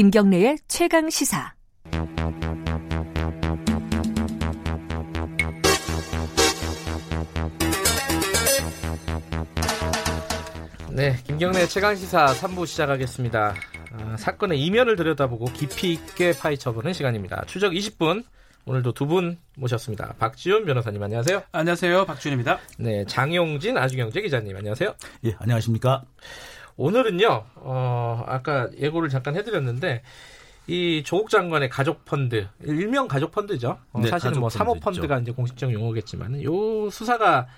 김경래의 최강 시사. 네, 김경래 최강 시사 3부 시작하겠습니다. 아, 사건의 이면을 들여다보고 깊이 있게 파헤쳐보는 시간입니다. 추적 20분. 오늘도 두 분 모셨습니다. 박지훈 변호사님 안녕하세요. 안녕하세요. 박지훈입니다. 네, 장용진 아주경제 기자님 안녕하세요. 예, 안녕하십니까? 오늘은요. 어, 아까 예고를 잠깐 해드렸는데 이 조국 장관의 가족 펀드 일명 가족 펀드죠. 어, 네, 사실은 뭐 사모 펀드 펀드가 이제 공식적 용어겠지만 요 수사가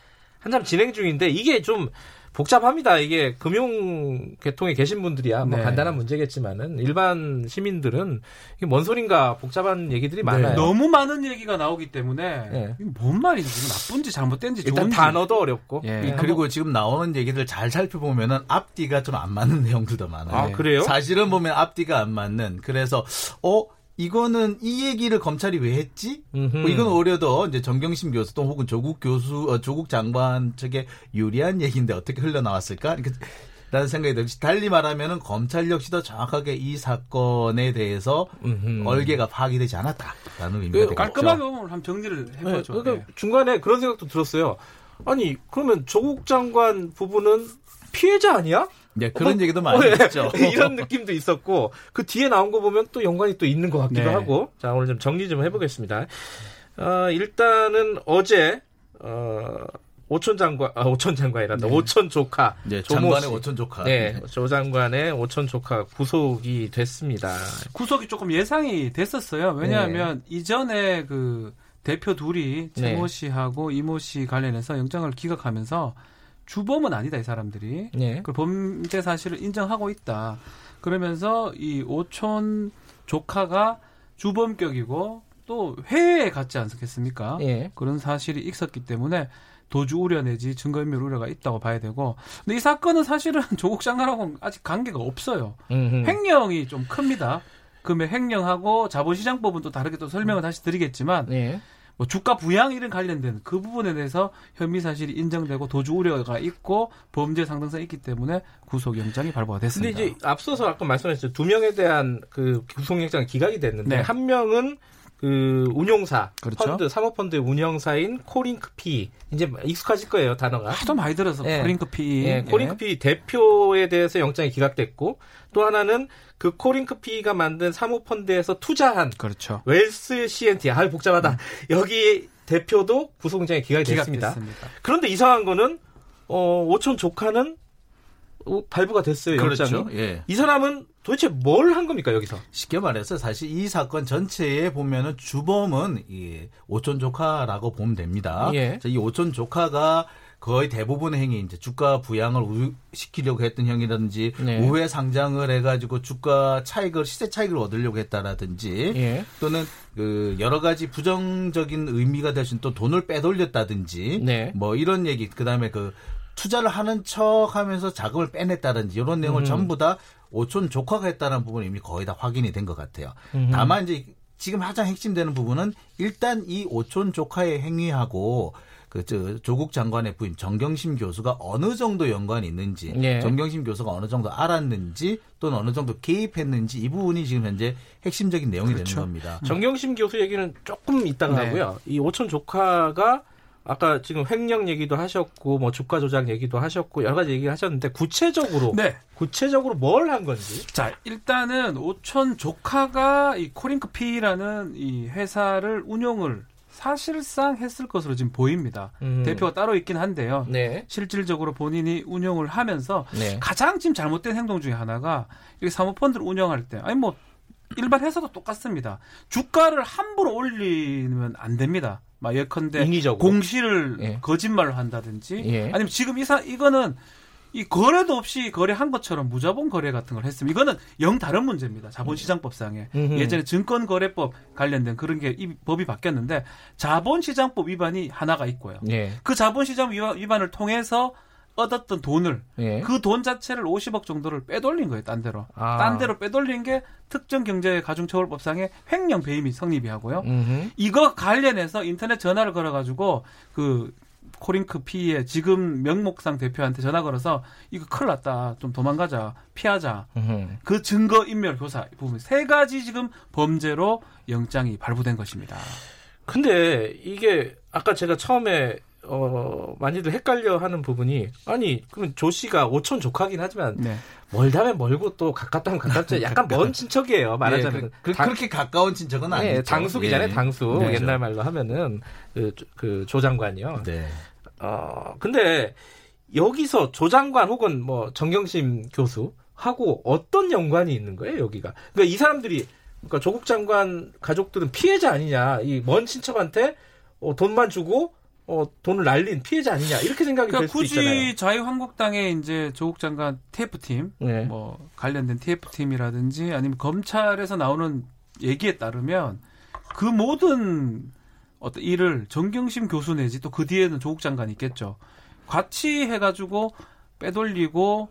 한참 진행 중인데 이게 좀 복잡합니다. 이게 금융 계통에 계신 분들이야 뭐 네. 간단한 문제겠지만은 일반 시민들은 이게 뭔 소린가 복잡한 얘기들이 많아요. 너무 많은 얘기가 나오기 때문에 네. 이게 뭔 말인지 나쁜지 잘못된지 일단 좋은지 단어도 어렵고. 예. 네, 그리고 지금 나오는 얘기들 잘 살펴보면은 앞뒤가 좀 안 맞는 내용들도 많아요. 아, 그래요? 사실은 보면 앞뒤가 안 맞는. 그래서 어 이거는 이 얘기를 검찰이 왜 했지? 뭐 이건 오히려 더 이제 정경심 교수 또 혹은 조국 교수, 어, 조국 장관 측에 유리한 얘기인데 어떻게 흘러나왔을까? 라는 생각이 들지. 달리 말하면은 검찰 역시도 정확하게 이 사건에 대해서 음흠. 얼개가 파악이 되지 않았다라는 의미가 그 되겠죠. 깔끔하게 오늘 한번 정리를 네, 해보죠. 그러니까 예. 중간에 그런 생각도 들었어요. 아니 그러면 조국 장관 부부는 피해자 아니야? 네, 그런 어, 얘기도 많이 어, 예. 했죠. 이런 느낌도 있었고 그 뒤에 나온 거 보면 또 연관이 또 있는 것 같기도 네. 하고 자 오늘 좀 정리 좀 해보겠습니다. 어, 일단은 어제 어, 오천 장관 아 오천 장관이란다 오천 조카 네, 장관의 씨. 오천 조카. 네, 조 장관의 오천 조카 구속이 됐습니다. 구속이 조금 예상이 됐었어요. 왜냐하면 네. 이전에 그 대표 둘이 최모 씨하고 이모 씨 관련해서 영장을 기각하면서 주범은 아니다 이 사람들이 네. 그 범죄 사실을 인정하고 있다. 그러면서 이 오촌 조카가 주범격이고 또 회에 갔지 않겠습니까? 예. 그런 사실이 있었기 때문에 도주 우려 내지 증거인멸 우려가 있다고 봐야 되고 근데 이 사건은 사실은 조국 장관하고 아직 관계가 없어요. 음흠. 횡령이 좀 큽니다. 그러면 횡령하고 자본시장법은 또 다르게 또 설명을 다시 드리겠지만 예. 뭐 주가 부양 이런 관련된 그 부분에 대해서 혐의 사실이 인정되고 도주 우려가 있고 범죄 상당성이 있기 때문에 구속 영장이 발부가 근데 됐습니다. 이제 앞서서 아까 말씀하셨죠. 두 명에 대한 그 구속영장 기각이 됐는데 네. 한 명은 그 운용사 그렇죠. 펀드 사모펀드의 운영사인 코링크피 이제 익숙하실 거예요 단어가. 하도 많이 들어서 예. 코링크피 예, 코링크피 대표에 대해서 영장이 기각됐고 또 하나는 그 코링크피가 만든 사모펀드에서 투자한 그렇죠. 웰스 CNT 아 복잡하다 여기 대표도 구속영장이 기각이 됐습니다. 기각됐습니다. 그런데 이상한 거는 어 오촌 조카는 어, 발부가 됐어요 영장이. 그렇죠. 예. 이 사람은 도대체 뭘 한 겁니까 여기서? 쉽게 말해서 사실 이 사건 전체에 보면은 주범은 이 오촌 조카라고 보면 됩니다. 예. 자, 이 오촌 조카가 거의 대부분의 행위 이제 주가 부양을 우- 시키려고 했던 형이라든지 네. 우회 상장을 해가지고 주가 차익을 시세 차익을 얻으려고 했다라든지 예. 또는 그 여러 가지 부정적인 의미가 될 수 있는 또 돈을 빼돌렸다든지 네. 뭐 이런 얘기 그다음에 그 투자를 하는 척 하면서 자금을 빼냈다든지 이런 내용을 음. 전부 다 오촌 조카가 했다는 부분이 이미 거의 다 확인이 된 것 같아요. 다만 이제 지금 가장 핵심되는 부분은 일단 이 오촌 조카의 행위하고 그 저 조국 장관의 부인 정경심 교수가 어느 정도 연관이 있는지 예. 정경심 교수가 어느 정도 알았는지 또는 어느 정도 개입했는지 이 부분이 지금 현재 핵심적인 내용이 그렇죠. 되는 겁니다. 정경심 교수 얘기는 조금 이따가 네. 하고요. 이 오촌 조카가 아까 지금 횡령 얘기도 하셨고 뭐 주가 조작 얘기도 하셨고 여러 가지 얘기 하셨는데 구체적으로 네. 구체적으로 뭘 한 건지. 자, 일단은 오촌 조카가 이 코링크피라는 이 회사를 운용을 사실상 했을 것으로 지금 보입니다. 음. 대표가 따로 있긴 한데요. 네. 실질적으로 본인이 운영을 하면서 네. 가장 지금 잘못된 행동 중에 하나가 이렇게 사모펀드를 운영할 때 아니 뭐 일반 회사도 똑같습니다. 주가를 함부로 올리면 안 됩니다. 막 예컨대 인위적으로. 공시를 예. 거짓말을 한다든지 예. 아니면 지금 이사 이거는 이 거래도 없이 거래한 것처럼 무자본 거래 같은 걸 했으면 이거는 영 다른 문제입니다. 자본시장법상에 음흠. 예전에 증권거래법 관련된 그런 게 이 법이 바뀌었는데 자본시장법 위반이 하나가 있고요. 예. 그 자본시장 위반- 위반을 통해서 얻었던 돈을 예. 그돈 자체를 50억 정도를 빼돌린 거예요, 딴 데로. 아. 딴 데로 빼돌린 게 특정 경제 가중처벌법상의 횡령 배임이 성립이 하고요. 음흠. 이거 관련해서 인터넷 전화를 걸어 가지고 그 코링크 PE의 지금 명목상 대표한테 전화 걸어서 이거 큰일 났다. 좀 도망가자. 피하자. 음. 그 증거 인멸 교사 부분 세 가지 지금 범죄로 영장이 발부된 것입니다. 근데 이게 아까 제가 처음에 어 많이들 헷갈려 하는 부분이 아니 그러면 조 씨가 오촌 조카긴 하지만 네. 멀다면 멀고 또 가깝다면 가깝죠. 약간 먼 친척이에요. 말하자면 예, 그, 당- 렇게 가까운 친척은 아니죠. 예, 당숙이잖아요. 예. 당숙 네. 옛날 말로 하면은 그, 조- 그 조장관이요. 네. 어 근데 여기서 조 장관 혹은 뭐 정경심 교수 하고 어떤 연관이 있는 거예요 여기가? 그러니까 이 사람들이 그러니까 조국 장관 가족들은 피해자 아니냐? 이 먼 친척한테 어, 돈만 주고 어, 돈을 날린 피해자 아니냐? 이렇게 생각이 될 그러니까 수도 있잖아요. 굳이 자유한국당의 이제 조국 장관 TF팀 네. 뭐 관련된 TF팀이라든지 아니면 검찰에서 나오는 얘기에 따르면 그 모든 어떤 일을 정경심 교수 내지 또 그 뒤에는 조국 장관이 있겠죠. 같이 해가지고 빼돌리고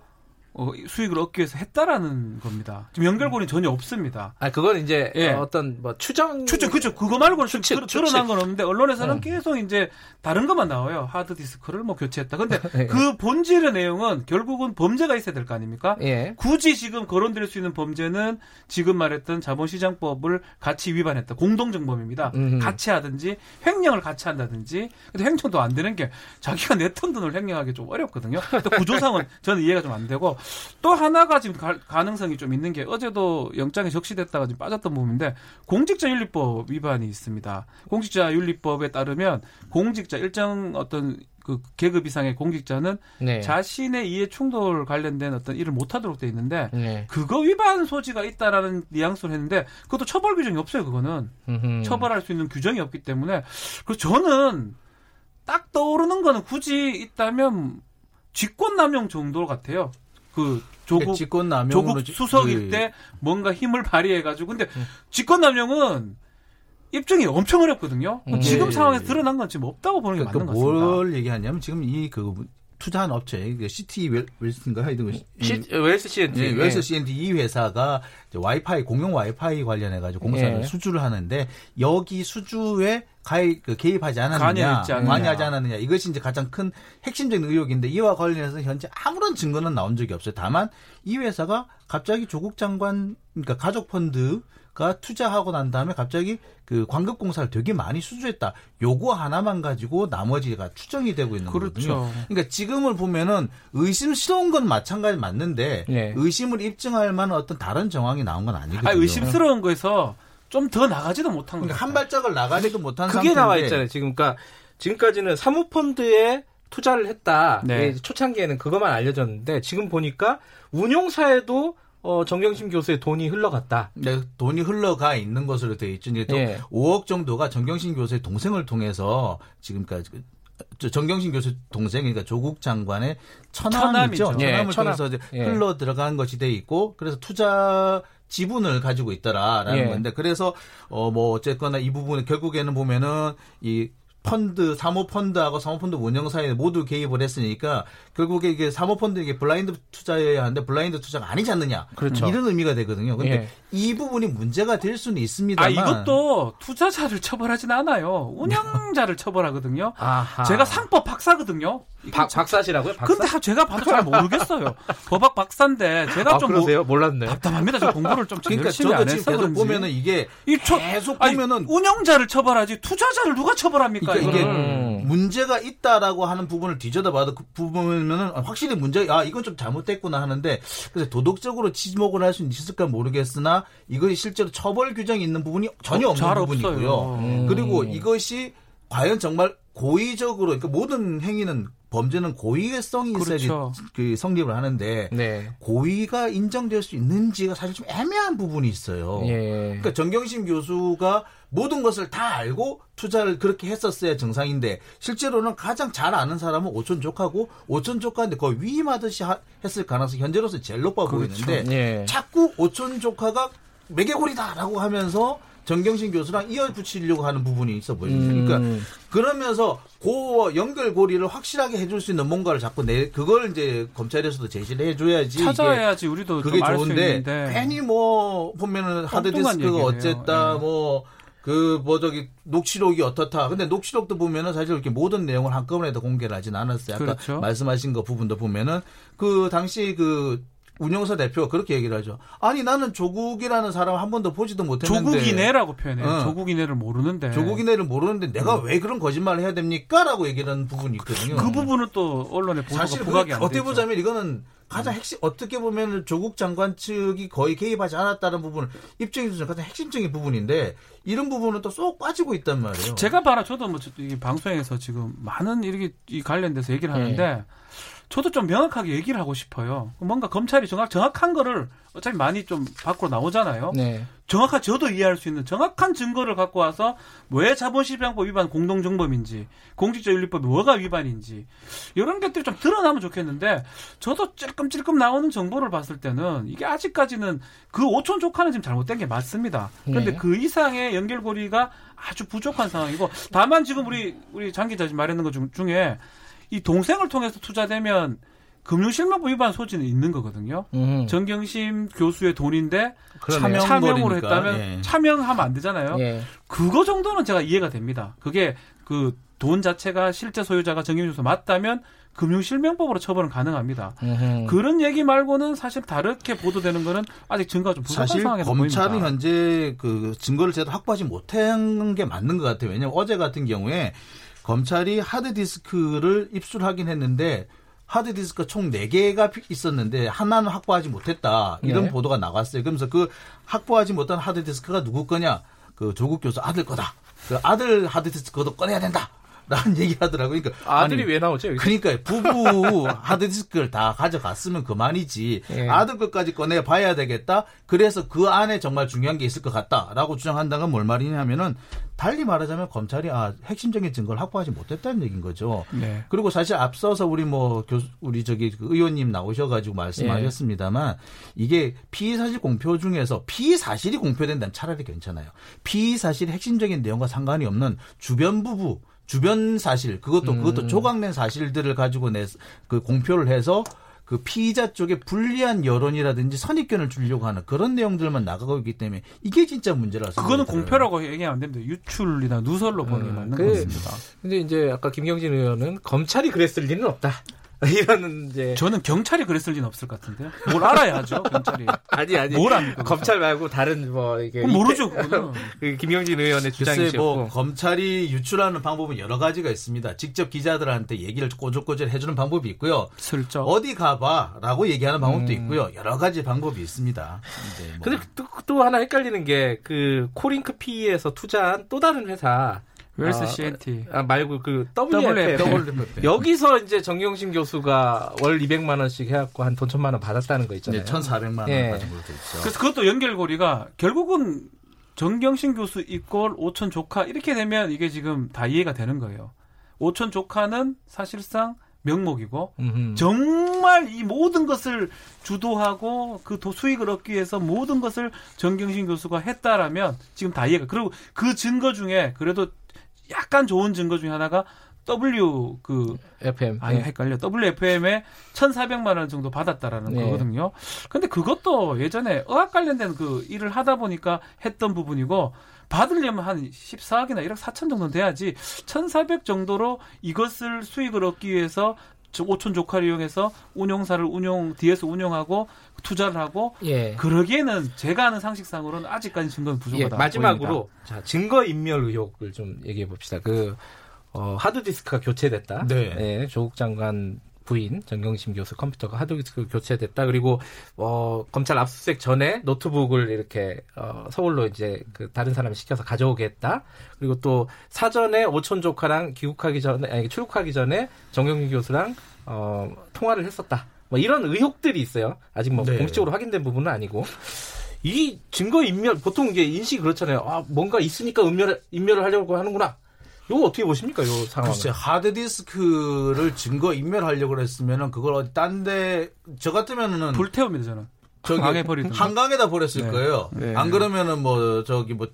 어, 수익을 얻기 위해서 했다라는 겁니다. 지금 연결고리는 전혀 없습니다. 아 그건 이제 예. 어, 어떤 뭐 추정 추측, 그죠. 그거 말고는 좀 추측, 드러- 드러난 추측. 건 없는데, 언론에서는 음. 계속 이제 다른 것만 나와요. 하드 디스크를 뭐 교체했다. 근데 예. 그 본질의 내용은 결국은 범죄가 있어야 될 거 아닙니까? 예. 굳이 지금 거론될 수 있는 범죄는 지금 말했던 자본시장법을 같이 위반했다. 공동정범입니다. 음. 같이 하든지 횡령을 같이 한다든지. 근데 횡령도 안 되는 게 자기가 냈던 돈을 횡령하기 좀 어렵거든요. 또 구조상은 저는 이해가 좀 안 되고 또 하나가 지금 가, 가능성이 좀 있는 게 어제도 영장에 적시됐다가 지금 빠졌던 부분인데 공직자윤리법 위반이 있습니다. 공직자윤리법에 따르면 공직자 일정 어떤 그 계급 이상의 공직자는 네. 자신의 이해 충돌 관련된 어떤 일을 못하도록 돼 있는데 네. 그거 위반 소지가 있다라는 뉘앙스를 했는데 그것도 처벌 규정이 없어요. 그거는 음흠. 처벌할 수 있는 규정이 없기 때문에 그래서 저는 딱 떠오르는 거는 굳이 있다면 직권남용 정도 같아요. 그 조국 직권남용으로 조국 지- 수석일 그- 때 뭔가 힘을 발휘해가지고 근데 음. 직권 남용은 입증이 엄청 어렵거든요. 음. 지금 예. 상황에서 드러난 건 지금 없다고 보는 게 그러니까 맞는 것 같습니다. 뭘 얘기하냐면 지금 이 그 투자한 업체 그 시티 웰- 웰스인가 하여튼 그 시, 웰스 CNT. 예, 웰스 CNT 이 회사가 와이파이 공용 와이파이 관련해 가지고 공사를 예. 수주를 하는데 여기 수주에 가입 그 개입하지 않았느냐, 관여했지 않느냐. 관여하지 않았느냐 이것이 이제 가장 큰 핵심적인 의혹인데 이와 관련해서 현재 아무런 증거는 나온 적이 없어요. 다만 이 회사가 갑자기 조국 장관 그러니까 가족 펀드 가 투자하고 난 다음에 갑자기 그 광급 공사를 되게 많이 수주했다. 요거 하나만 가지고 나머지가 추정이 되고 있는 거거든요. 그렇죠. 그러니까 지금을 보면은 의심스러운 건 마찬가지 맞는데 네. 의심을 입증할 만한 어떤 다른 정황이 나온 건 아니거든요. 아 의심스러운 거에서 좀 더 나가지도 못한 거 그러니까. 한 발짝을 나가지도 못한 그게 상태인데 나와 있잖아요. 지금 그러니까 지금까지는 사모펀드에 투자를 했다. 네. 예, 초창기에는 그것만 알려졌는데 지금 보니까 운용사에도 어, 정경심 교수의 돈이 흘러갔다. 네, 돈이 흘러가 있는 것으로 되어 있죠. 이제 또 예. 5억 정도가 정경심 교수의 동생을 통해서 지금까지 그- 저 정경심 교수 동생 그러니까 조국 장관의 처남이죠. 처남이죠. 예. 통해서 이제 예. 흘러 들어간 것이 돼 있고 그래서 투자 지분을 가지고 있더라라는 예. 건데 그래서 어 뭐 어쨌거나 이 부분은 결국에는 보면은 이 펀드 사모펀드하고 사모펀드 운영사에 모두 개입을 했으니까 결국에 이게 사모펀드 이게 블라인드 투자여야 하는데 블라인드 투자가 아니지 않느냐 그렇죠. 이런 의미가 되거든요. 근데 예. 이 부분이 문제가 될 수는 아 있습니다만 이것도 투자자를 처벌하진 않아요. 운영자를 처벌하거든요. 아하. 제가 상법 박사거든요. 박, 박사시라고요? 박사? 근데 제가 봐도 잘 모르겠어요. 법학 박사인데 제가 아, 좀 뭐, 그러세요? 몰랐네. 답답합니다. 저 공부를 좀 그러니까 열심히 저도 안 지금 해서 계속 그런지. 보면은 이게 이 초- 계속 아니, 보면은 운영자를 처벌하지 투자자를 누가 처벌합니까? 그러니까 이게. 음. 문제가 있다라고 하는 부분을 뒤져다봐도 그 부분은 확실히 문제 아 이건 좀 잘못됐구나 하는데 그래서 도덕적으로 지목을 할 수 있을까 모르겠으나 이것이 실제로 처벌 규정이 있는 부분이 전혀 어, 없는 잘 부분이고요. 없어요. 음. 그리고 이것이 과연 정말 고의적으로 그러니까 모든 행위는 범죄는 고의성이 있어야지 그렇죠. 그 성립을 하는데 네. 고의가 인정될 수 있는지가 사실 좀 애매한 부분이 있어요. 예. 그러니까 정경심 교수가 모든 것을 다 알고 투자를 그렇게 했었어야 정상인데 실제로는 가장 잘 아는 사람은 오촌 조카고 오촌 조카인데 거의 위임하듯이 하- 했을 가능성이 현재로서 제일 높아 그렇죠. 보이는데 예. 자꾸 오촌 조카가 매개골이다라고 하면서 정경심 교수랑 이어붙이려고 하는 부분이 있어 보여요. 음. 그러니까 그러면서 그 연결고리를 확실하게 해줄 수 있는 뭔가를 자꾸 내 그걸 이제 검찰에서도 제시를 해줘야지 찾아야지 우리도 그게 좋은데 괜히 뭐 보면은 하드디스크가. 어쨌다 예. 뭐 그뭐 저기 녹취록이 어떻다. 근데 녹취록도 보면은 사실 이렇게 모든 내용을 한꺼번에 다 공개를 하진 않았어요. 아까 그렇죠. 말씀하신 거 부분도 보면은 그 당시 그 운영사 대표가 그렇게 얘기를 하죠. 아니 나는 조국이라는 사람 한 번도 보지도 못했는데 조국이네라고 표현해요. 어. 조국이네를 모르는데. 조국이네를 모르는데 내가 왜 그런 거짓말을 해야 됩니까?라고 얘기를 하는 부분이 있거든요. 그 부분은 또 언론의 보도가 사실 부각이 안 어떻게 되죠. 보자면 이거는 가장 핵심 어떻게 보면 조국 장관 측이 거의 개입하지 않았다는 부분 입증해주는 가장 핵심적인 부분인데 이런 부분은 또 쏙 빠지고 있단 말이에요. 제가 봐라 저도 뭐 방송에서 지금 많은 이렇게 이 관련돼서 얘기를 하는데 저도 좀 명확하게 얘기를 하고 싶어요. 뭔가 검찰이 정확 정확한 거를 어차피 많이 좀 밖으로 나오잖아요. 네. 정확한 저도 이해할 수 있는 정확한 증거를 갖고 와서 왜 자본시장법 위반 공동정범인지 공직자윤리법이 뭐가 위반인지 이런 것들이 좀 드러나면 좋겠는데 저도 찔끔찔끔 나오는 정보를 봤을 때는 이게 아직까지는 그 오촌 조카는 지금 잘못된 게 맞습니다. 그런데 네. 그 이상의 연결고리가 아주 부족한 상황이고 다만 지금 우리 우리 장 기자 지금 말했는 것 중- 중에 이 동생을 통해서 투자되면 금융실명법 위반 소지는 있는 거거든요. 음. 정경심 교수의 돈인데 그러네요. 차명- 거리니까, 했다면 예. 차명하면 안 되잖아요. 예. 그거 정도는 제가 이해가 됩니다. 그게 그 돈 자체가 실제 소유자가 정경심 교수 맞다면 금융실명법으로 처벌은 가능합니다. 음흠. 그런 얘기 말고는 사실 다르게 보도되는 거는 아직 증거가 좀 부족한 상황에서 검찰은 보입니다. 현재 그 증거를 제대로 확보하지 못한 게 맞는 것 같아요. 왜냐하면 어제 같은 경우에 검찰이 하드디스크를 입수하긴 했는데 하드디스크 총 4개가 있었는데 하나는 확보하지 못했다. 이런 네. 보도가 나갔어요. 그러면서 그 확보하지 못한 하드디스크가 누구 거냐? 그 조국 교수 아들 거다. 그 아들 하드디스크도 꺼내야 된다. 라는 얘기 하더라고요. 그러니까 아들이 아니, 왜 나오죠? 여기? 그러니까 부부 하드디스크를 다 가져갔으면 그만이지 예. 아들 것까지 꺼내 봐야 되겠다. 그래서 그 안에 정말 중요한 게 있을 것 같다라고 주장한다는 건 뭘 말이냐면은 달리 말하자면 검찰이 아 핵심적인 증거를 확보하지 못했다는 얘기인 거죠. 네. 그리고 사실 앞서서 우리 뭐 교수 우리 저기 그 의원님 나오셔가지고 말씀하셨습니다만 이게 피의 사실 공표 중에서 피의 사실이 공표된다면 차라리 괜찮아요. 피의 사실이 핵심적인 내용과 상관이 없는 주변 부부 주변 사실 그것도 그것도 조각낸 사실들을 가지고 내그 공표를 해서 그 피의자 쪽에 불리한 여론이라든지 선입견을 주려고 하는 그런 내용들만 나가고 있기 때문에 이게 진짜 문제라서 그거는 공표라고 얘기하면 안 됩니다. 유출이나 누설로 보는 게 음, 맞는 그- 것 같습니다. 근데 이제 아까 김경진 의원은 검찰이 그랬을 리는 없다. 이런 이제 저는 경찰이 그랬을 리는 없을 것 같은데요. 뭘 알아야 하죠, 경찰이. 아니 아니 뭘 압니까? 검찰 말고 다른 뭐 이게 모르죠. 그 김경진 의원의 글쎄 주장이셨고 뭐 검찰이 유출하는 방법은 여러 가지가 있습니다. 직접 기자들한테 얘기를 꼬적꼬적 해주는 방법이 있고요. 슬쩍. 어디 가봐라고 얘기하는 방법도 음. 있고요. 여러 가지 방법이 있습니다. 근데 뭐 근데 또, 또 하나 헷갈리는 게 그 코링크 PE에서 투자한 또 다른 회사 웰스 아, CNT. 아, 말고 그 WFM. 여기서 이제 정경심 교수가 월 200만 원씩 해갖고 한 돈 천만 원 받았다는 거 있잖아요. 네, 1,400만 원 예. 받은 걸로 돼 있죠. 그래서 그것도 연결고리가 결국은 정경심 교수 equal 오촌 조카 이렇게 되면 이게 지금 다 이해가 되는 거예요. 오촌 조카는 사실상 명목이고 음흠. 정말 이 모든 것을 주도하고 그 도- 수익을 얻기 위해서 모든 것을 정경심 교수가 했다라면 지금 다 이해가 그리고 그 증거 중에 그래도 약간 좋은 증거 중에 하나가 W 그 FM. 아니 예. 헷갈려. WFM에 1,400만 원 정도 받았다라는 네. 거거든요. 근데 그것도 예전에 의학 관련된 그 일을 하다 보니까 했던 부분이고 받으려면 한 14억이나 1억 4천 정도 돼야지 1,400 정도로 이것을 수익을 얻기 위해서 저 오촌 조카를 이용해서 운용사를 운용 뒤에서 운용하고 투자를 하고 예. 그러기에는 제가 아는 상식상으로는 아직까지 증거는 예, 부족하다. 마지막으로 자, 증거 인멸 의혹을 좀 얘기해 봅시다. 그 어, 하드 디스크가 교체됐다. 네. 예, 조국 장관 부인 정경심 교수 컴퓨터가 하드디스크 교체됐다. 그리고 어, 검찰 압수수색 전에 노트북을 이렇게 어, 서울로 이제 그 다른 사람이 시켜서 가져오게 했다. 그리고 또 사전에 오촌 조카랑 귀국하기 전에 아니 출국하기 전에 정경심 교수랑 어, 통화를 했었다. 뭐 이런 의혹들이 있어요. 아직 뭐 네. 공식적으로 확인된 부분은 아니고. 이 증거 인멸 보통 이게 인식이 그렇잖아요. 아 뭔가 있으니까 인멸 인멸을 하려고 하는구나. 이거 어떻게 보십니까? 이 상황은. 글쎄 하드 디스크를 증거 인멸하려고 그랬으면은 그걸 어디 딴데 저 같으면은 불태웁니다 저는. 저기 강에 버리든가. 한강에다 버렸을 네. 거예요. 네. 안 그러면은 뭐 저기 뭐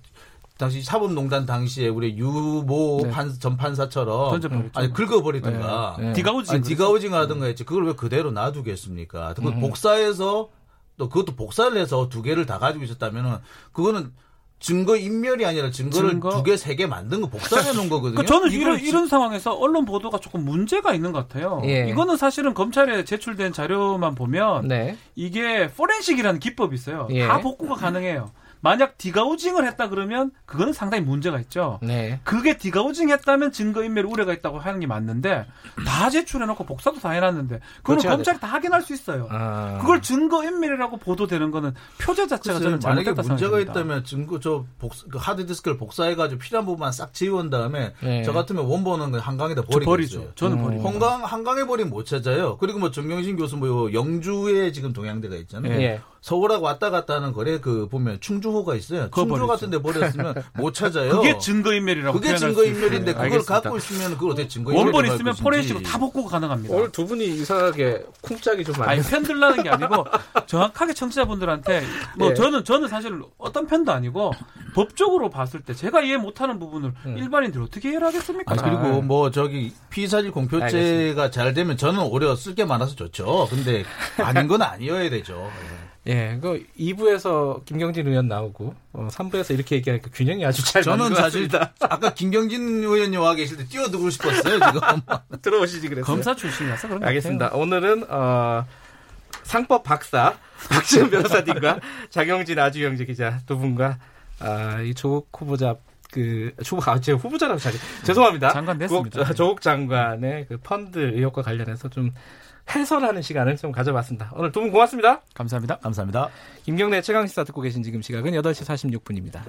당시 사법농단 당시에 우리 유모 네. 판, 전 판사처럼 던져버렸죠. 아니 긁어버리든가 네. 네. degaussing. 아니 degaussing 하든가 했지 그걸 왜 그대로 놔두겠습니까? 그걸 음. 복사해서 또 그것도 복사를 해서 두 개를 다 가지고 있었다면은 그거는 증거 인멸이 아니라 증거를 증거? 두 개, 세 개 만든 거 복사해 놓은 거거든요. 그 저는 이런, 지- 이런 상황에서 언론 보도가 조금 문제가 있는 것 같아요. 예. 이거는 사실은 검찰에 제출된 자료만 보면 네. 이게 forensic이라는 기법이 있어요. 예. 다 복구가 가능해요. 만약 degaussing을 했다 그러면 그거는 상당히 문제가 있죠. 네. 그게 degaussing 했다면 증거인멸 우려가 있다고 하는 게 맞는데 다 제출해놓고 복사도 다 해놨는데 그거는. 검찰이 다 확인할 수 있어요. 아. 그걸 증거인멸이라고 보도되는 거는 표제 자체가 저는 만약에 잘못됐다 문제가 생각합니다. 있다면 증거 저 복사, 그 하드디스크를 복사해가지고 필요한 부분만 싹 지운 다음에 네. 저 같으면 원본은 한강에다. 버리죠. 저는 음. 버리고. 한강 한강에 버리면 못 찾아요. 그리고 뭐 정경신 교수 뭐 영주에 지금 동양대가 있잖아요. 예. 서울하고 왔다 갔다 하는 거래 그 보면 충주호가 있어요. 충주. 같은 데 버렸으면 못 찾아요. 그게 증거인멸이라고 그게 증거인멸인데. 그걸 알겠습니다. 갖고 있으면 그걸 어떻게 증거인멸 원본 있으면 포렌식으로 다 복구가 가능합니다. 오늘 두 분이 이상하게 쿵짝이 좀 많이 아니 편들라는 게 아니고 정확하게 청취자분들한테 뭐 예. 저는 저는 사실 어떤 편도 아니고 법적으로 봤을 때 제가 이해 못하는 부분을 음. 일반인들이 어떻게 이해를 하겠습니까? 아니, 그리고 뭐 저기 피사실 공표죄가 잘 되면 저는 오히려 쓸 게 많아서 좋죠. 근데 아닌 건 아니어야 되죠. 예, 그 2부에서 김경진 의원 나오고 어, 3부에서 이렇게 얘기하니까 균형이 아주 잘 맞는 저는 것 사실. 아까 김경진 의원님 와 계실 때 뛰어들고 싶었어요. 지금 들어오시지 그랬어요. 검사 출신이라서 그런 거 알겠습니다. 오늘은 어, 상법 박사 박지원 변호사님과 장영진 아주영재 기자 두 분과 아, 이 조국 후보자 그 조국 아, 제 후보자라고 자기 죄송합니다. 장관 됐습니다. 조국, 조국 장관의 그 펀드 의혹과 관련해서 좀 해설하는 시간을 좀 가져봤습니다. 오늘 두 분 고맙습니다. 감사합니다. 감사합니다. 김경래 최강 시사 듣고 계신 지금 시각은 8시 46분입니다.